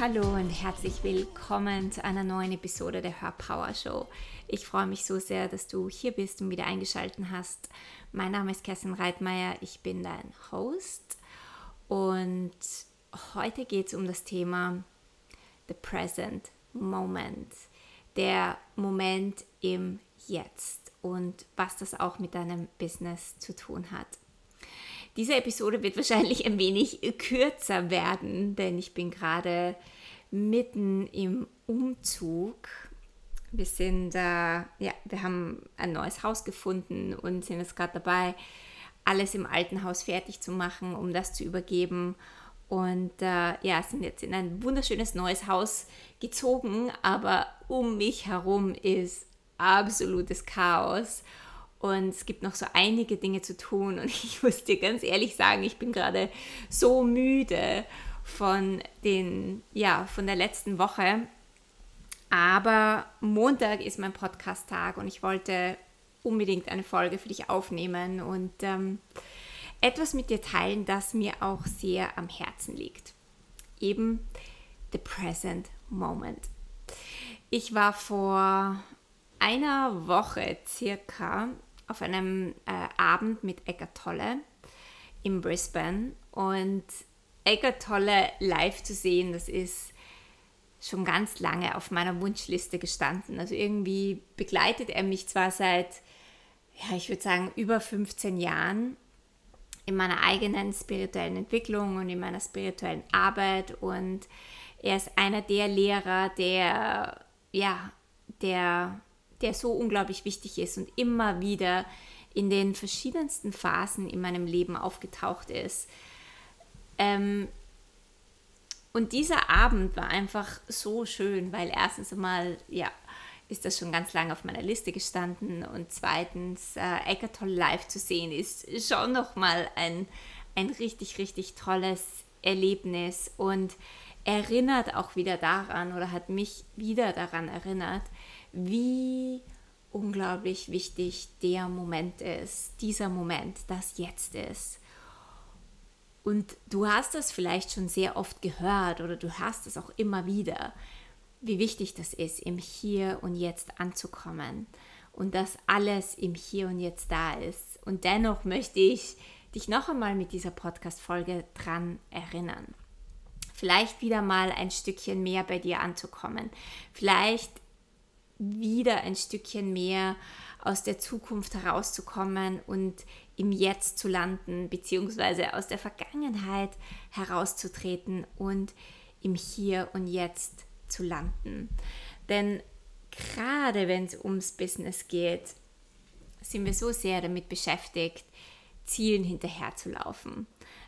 Hallo und herzlich willkommen zu einer neuen Episode der Hör Power Show. Ich freue mich so sehr, dass du hier bist und wieder eingeschaltet hast. Mein Name ist Kerstin Reitmeier, ich bin dein Host und heute geht es um das Thema The Present Moment, der Moment im Jetzt und was das auch mit deinem Business zu tun hat. Diese Episode wird wahrscheinlich ein wenig kürzer werden, denn ich bin gerade mitten im Umzug. Wir sind, äh, ja, wir haben ein neues Haus gefunden und sind jetzt gerade dabei, alles im alten Haus fertig zu machen, um das zu übergeben. Und äh, ja, sind jetzt in ein wunderschönes neues Haus gezogen, aber um mich herum ist absolutes Chaos. Und es gibt noch so einige Dinge zu tun. Und ich muss dir ganz ehrlich sagen, ich bin gerade so müde von, den, ja, von der letzten Woche. Aber Montag ist mein Podcast-Tag und ich wollte unbedingt eine Folge für dich aufnehmen und ähm, etwas mit dir teilen, das mir auch sehr am Herzen liegt. Eben the present moment. Ich war vor einer Woche circa auf einem äh, Abend mit Eckart Tolle in Brisbane und Eckart Tolle live zu sehen, das ist schon ganz lange auf meiner Wunschliste gestanden. Also irgendwie begleitet er mich zwar seit, ja, ich würde sagen, über 15 Jahren in meiner eigenen spirituellen Entwicklung und in meiner spirituellen Arbeit und er ist einer der Lehrer, der, ja, der der so unglaublich wichtig ist und immer wieder in den verschiedensten Phasen in meinem Leben aufgetaucht ist. Ähm, und dieser Abend war einfach so schön, weil erstens einmal, ja, ist das schon ganz lange auf meiner Liste gestanden und zweitens, äh, Eckertoll live zu sehen, ist schon nochmal ein, ein richtig, richtig tolles Erlebnis und erinnert auch wieder daran oder hat mich wieder daran erinnert, wie unglaublich wichtig der Moment ist, dieser Moment, das jetzt ist. Und du hast das vielleicht schon sehr oft gehört oder du hast es auch immer wieder, wie wichtig das ist, im Hier und Jetzt anzukommen und dass alles im Hier und Jetzt da ist. Und dennoch möchte ich dich noch einmal mit dieser Podcast-Folge dran erinnern. Vielleicht wieder mal ein Stückchen mehr bei dir anzukommen. Vielleicht wieder ein Stückchen mehr aus der Zukunft herauszukommen und im Jetzt zu landen, beziehungsweise aus der Vergangenheit herauszutreten und im Hier und Jetzt zu landen. Denn gerade wenn es ums Business geht, sind wir so sehr damit beschäftigt, Zielen hinterherzulaufen.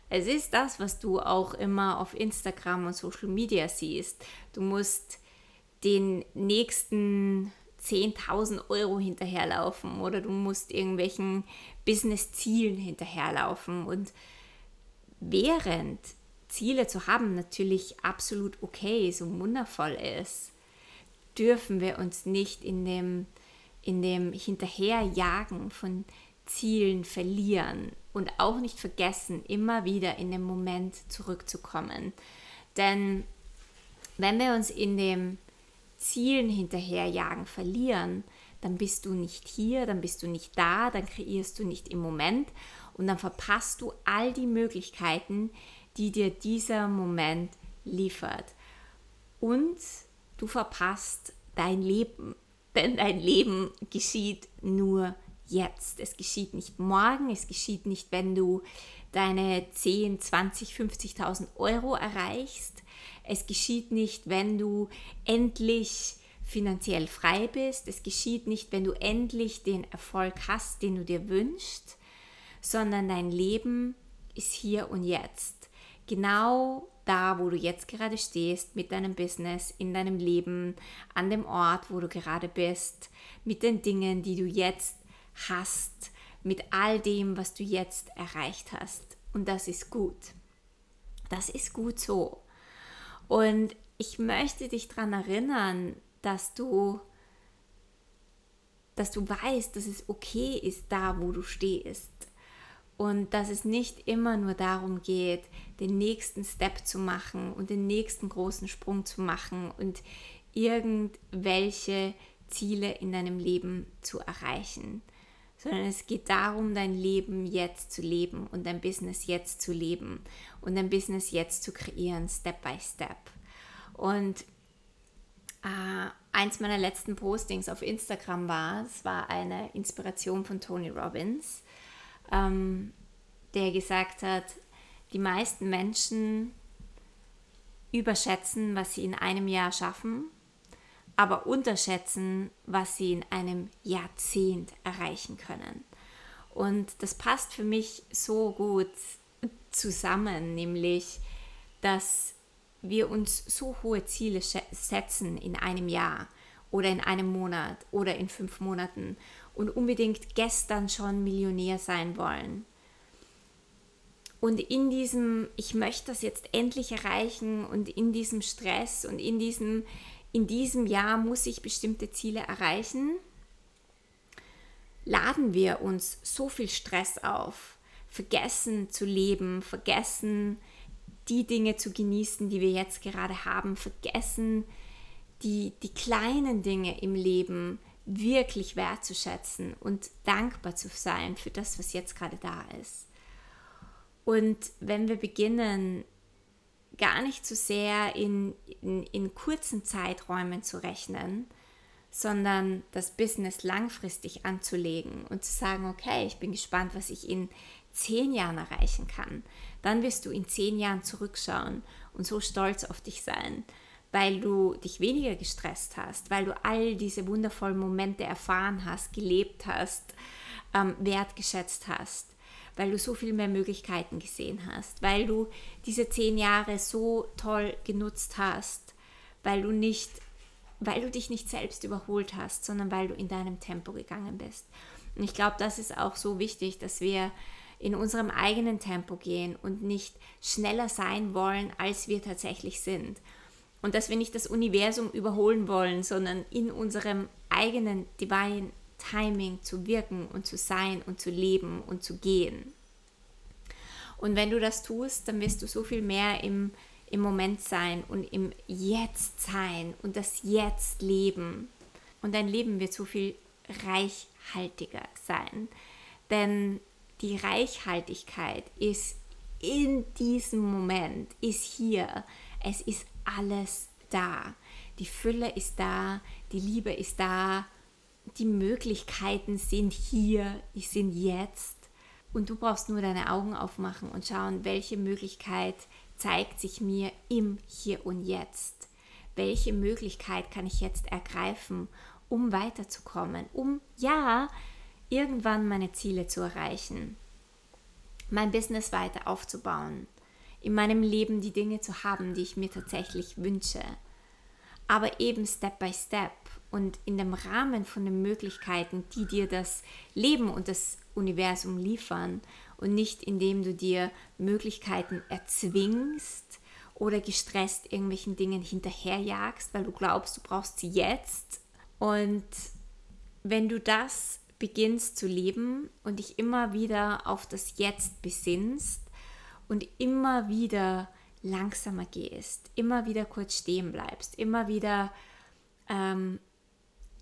Es ist das, was du auch immer auf Instagram und Social Media siehst. Du musst den nächsten 10.000 Euro hinterherlaufen oder du musst irgendwelchen Business-Zielen hinterherlaufen. Und während Ziele zu haben natürlich absolut okay ist und wundervoll ist, dürfen wir uns nicht in dem, in dem Hinterherjagen von Zielen verlieren und auch nicht vergessen, immer wieder in den Moment zurückzukommen. Denn wenn wir uns in dem Zielen hinterherjagen, verlieren, dann bist du nicht hier, dann bist du nicht da, dann kreierst du nicht im Moment und dann verpasst du all die Möglichkeiten, die dir dieser Moment liefert. Und du verpasst dein Leben, denn dein Leben geschieht nur jetzt. Es geschieht nicht morgen, es geschieht nicht, wenn du deine 10, 20, 50.000 Euro erreichst, es geschieht nicht, wenn du endlich finanziell frei bist. Es geschieht nicht, wenn du endlich den Erfolg hast, den du dir wünschst, sondern dein Leben ist hier und jetzt. Genau da, wo du jetzt gerade stehst, mit deinem Business, in deinem Leben, an dem Ort, wo du gerade bist, mit den Dingen, die du jetzt hast, mit all dem, was du jetzt erreicht hast. Und das ist gut. Das ist gut so. Und ich möchte dich daran erinnern, dass du, dass du weißt, dass es okay ist, da wo du stehst. Und dass es nicht immer nur darum geht, den nächsten Step zu machen und den nächsten großen Sprung zu machen und irgendwelche Ziele in deinem Leben zu erreichen, sondern es geht darum, dein Leben jetzt zu leben und dein Business jetzt zu leben und dein Business jetzt zu kreieren, Step by Step. Und äh, eins meiner letzten Postings auf Instagram war, es war eine Inspiration von Tony Robbins, ähm, der gesagt hat, die meisten Menschen überschätzen, was sie in einem Jahr schaffen aber unterschätzen, was sie in einem Jahrzehnt erreichen können. Und das passt für mich so gut zusammen, nämlich, dass wir uns so hohe Ziele setzen in einem Jahr oder in einem Monat oder in fünf Monaten und unbedingt gestern schon Millionär sein wollen. Und in diesem, ich möchte das jetzt endlich erreichen und in diesem Stress und in diesem, in diesem Jahr muss ich bestimmte Ziele erreichen, laden wir uns so viel Stress auf, vergessen zu leben, vergessen die Dinge zu genießen, die wir jetzt gerade haben, vergessen die, die kleinen Dinge im Leben wirklich wertzuschätzen und dankbar zu sein für das, was jetzt gerade da ist. Und wenn wir beginnen, gar nicht so sehr in, in, in kurzen Zeiträumen zu rechnen, sondern das Business langfristig anzulegen und zu sagen, okay, ich bin gespannt, was ich in zehn Jahren erreichen kann. Dann wirst du in zehn Jahren zurückschauen und so stolz auf dich sein, weil du dich weniger gestresst hast, weil du all diese wundervollen Momente erfahren hast, gelebt hast, ähm, wertgeschätzt hast weil du so viel mehr Möglichkeiten gesehen hast, weil du diese zehn Jahre so toll genutzt hast, weil du nicht, weil du dich nicht selbst überholt hast, sondern weil du in deinem Tempo gegangen bist. Und ich glaube, das ist auch so wichtig, dass wir in unserem eigenen Tempo gehen und nicht schneller sein wollen, als wir tatsächlich sind. Und dass wir nicht das Universum überholen wollen, sondern in unserem eigenen Divine Timing zu wirken und zu sein und zu leben und zu gehen. Und wenn du das tust, dann wirst du so viel mehr im, im Moment sein und im Jetzt sein und das Jetzt leben. Und dein Leben wird so viel reichhaltiger sein. Denn die Reichhaltigkeit ist in diesem Moment, ist hier. Es ist alles da. Die Fülle ist da, die Liebe ist da, die Möglichkeiten sind hier, sind jetzt. Und du brauchst nur deine Augen aufmachen und schauen, welche Möglichkeit zeigt sich mir im Hier und Jetzt. Welche Möglichkeit kann ich jetzt ergreifen, um weiterzukommen, um ja, irgendwann meine Ziele zu erreichen, mein Business weiter aufzubauen, in meinem Leben die Dinge zu haben, die ich mir tatsächlich wünsche. Aber eben Step by Step und in dem Rahmen von den Möglichkeiten, die dir das Leben und das Universum liefern und nicht indem du dir Möglichkeiten erzwingst oder gestresst irgendwelchen Dingen hinterherjagst, weil du glaubst, du brauchst sie jetzt. Und wenn du das beginnst zu leben und dich immer wieder auf das Jetzt besinnst und immer wieder langsamer gehst, immer wieder kurz stehen bleibst, immer wieder ähm,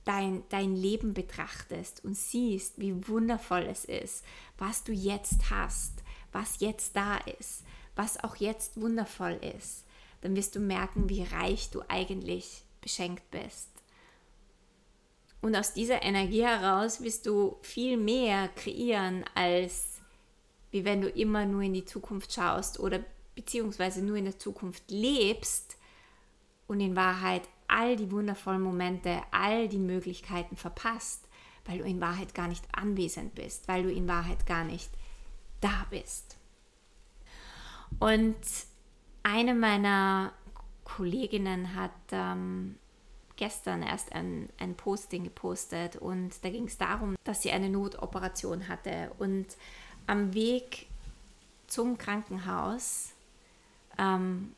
dein, dein Leben betrachtest und siehst, wie wundervoll es ist, was du jetzt hast, was jetzt da ist, was auch jetzt wundervoll ist, dann wirst du merken, wie reich du eigentlich beschenkt bist. Und aus dieser Energie heraus wirst du viel mehr kreieren, als wie wenn du immer nur in die Zukunft schaust oder beziehungsweise nur in der Zukunft lebst und in Wahrheit all die wundervollen Momente, all die Möglichkeiten verpasst, weil du in Wahrheit gar nicht anwesend bist, weil du in Wahrheit gar nicht da bist. Und eine meiner Kolleginnen hat ähm, gestern erst ein, ein Posting gepostet und da ging es darum, dass sie eine Notoperation hatte und am Weg zum Krankenhaus ähm,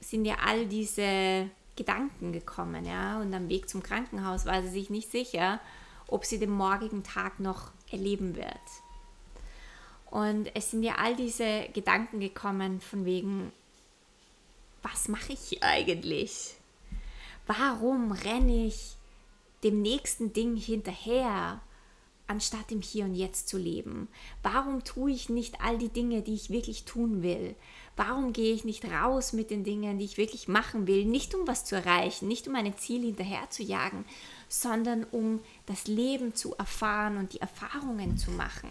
sind ja all diese Gedanken gekommen, ja. Und am Weg zum Krankenhaus war sie sich nicht sicher, ob sie den morgigen Tag noch erleben wird. Und es sind ja all diese Gedanken gekommen von wegen, was mache ich eigentlich? Warum renne ich dem nächsten Ding hinterher, anstatt im Hier und Jetzt zu leben? Warum tue ich nicht all die Dinge, die ich wirklich tun will? Warum gehe ich nicht raus mit den Dingen, die ich wirklich machen will? Nicht um was zu erreichen, nicht um ein Ziel hinterher zu jagen, sondern um das Leben zu erfahren und die Erfahrungen zu machen.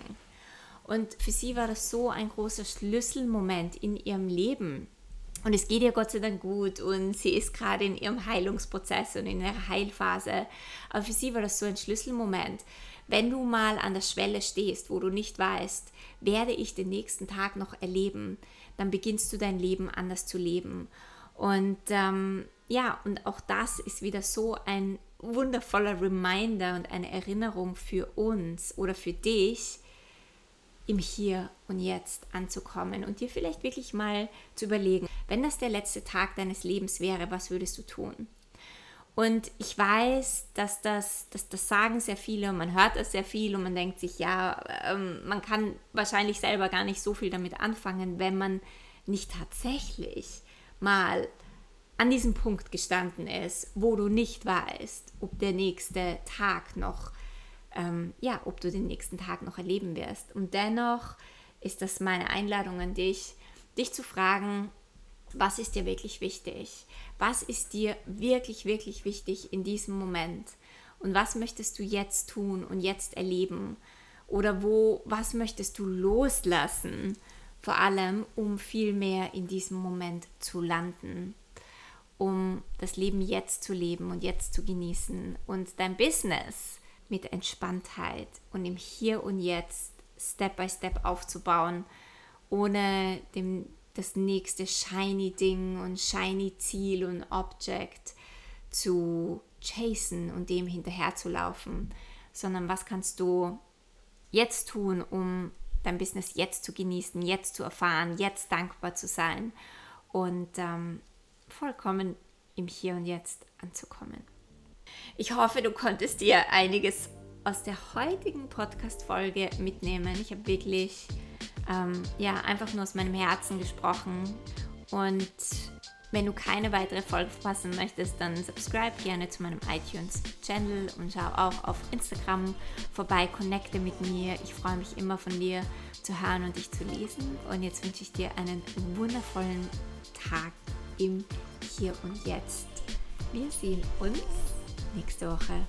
Und für sie war das so ein großer Schlüsselmoment in ihrem Leben, und es geht ihr Gott sei Dank gut und sie ist gerade in ihrem Heilungsprozess und in ihrer Heilphase. Aber für sie war das so ein Schlüsselmoment. Wenn du mal an der Schwelle stehst, wo du nicht weißt, werde ich den nächsten Tag noch erleben, dann beginnst du dein Leben anders zu leben. Und ähm, ja, und auch das ist wieder so ein wundervoller Reminder und eine Erinnerung für uns oder für dich, im Hier und Jetzt anzukommen und dir vielleicht wirklich mal zu überlegen, wenn das der letzte Tag deines Lebens wäre, was würdest du tun? Und ich weiß, dass das, dass das sagen sehr viele und man hört das sehr viel und man denkt sich, ja, ähm, man kann wahrscheinlich selber gar nicht so viel damit anfangen, wenn man nicht tatsächlich mal an diesem Punkt gestanden ist, wo du nicht weißt, ob der nächste Tag noch ähm, ja, ob du den nächsten Tag noch erleben wirst. Und dennoch ist das meine Einladung an dich, dich zu fragen, was ist dir wirklich wichtig? Was ist dir wirklich, wirklich wichtig in diesem Moment? Und was möchtest du jetzt tun und jetzt erleben? Oder wo, was möchtest du loslassen? Vor allem, um viel mehr in diesem Moment zu landen, um das Leben jetzt zu leben und jetzt zu genießen und dein Business mit Entspanntheit und im Hier und Jetzt Step by Step aufzubauen, ohne dem, das nächste shiny Ding und shiny Ziel und Object zu chasen und dem hinterherzulaufen, sondern was kannst du jetzt tun, um dein Business jetzt zu genießen, jetzt zu erfahren, jetzt dankbar zu sein und ähm, vollkommen im Hier und Jetzt anzukommen. Ich hoffe, du konntest dir einiges aus der heutigen Podcast-Folge mitnehmen. Ich habe wirklich ähm, ja, einfach nur aus meinem Herzen gesprochen. Und wenn du keine weitere Folge verpassen möchtest, dann subscribe gerne zu meinem iTunes-Channel und schau auch auf Instagram vorbei, connecte mit mir. Ich freue mich immer von dir zu hören und dich zu lesen. Und jetzt wünsche ich dir einen wundervollen Tag im Hier und Jetzt. Wir sehen uns nächste Woche.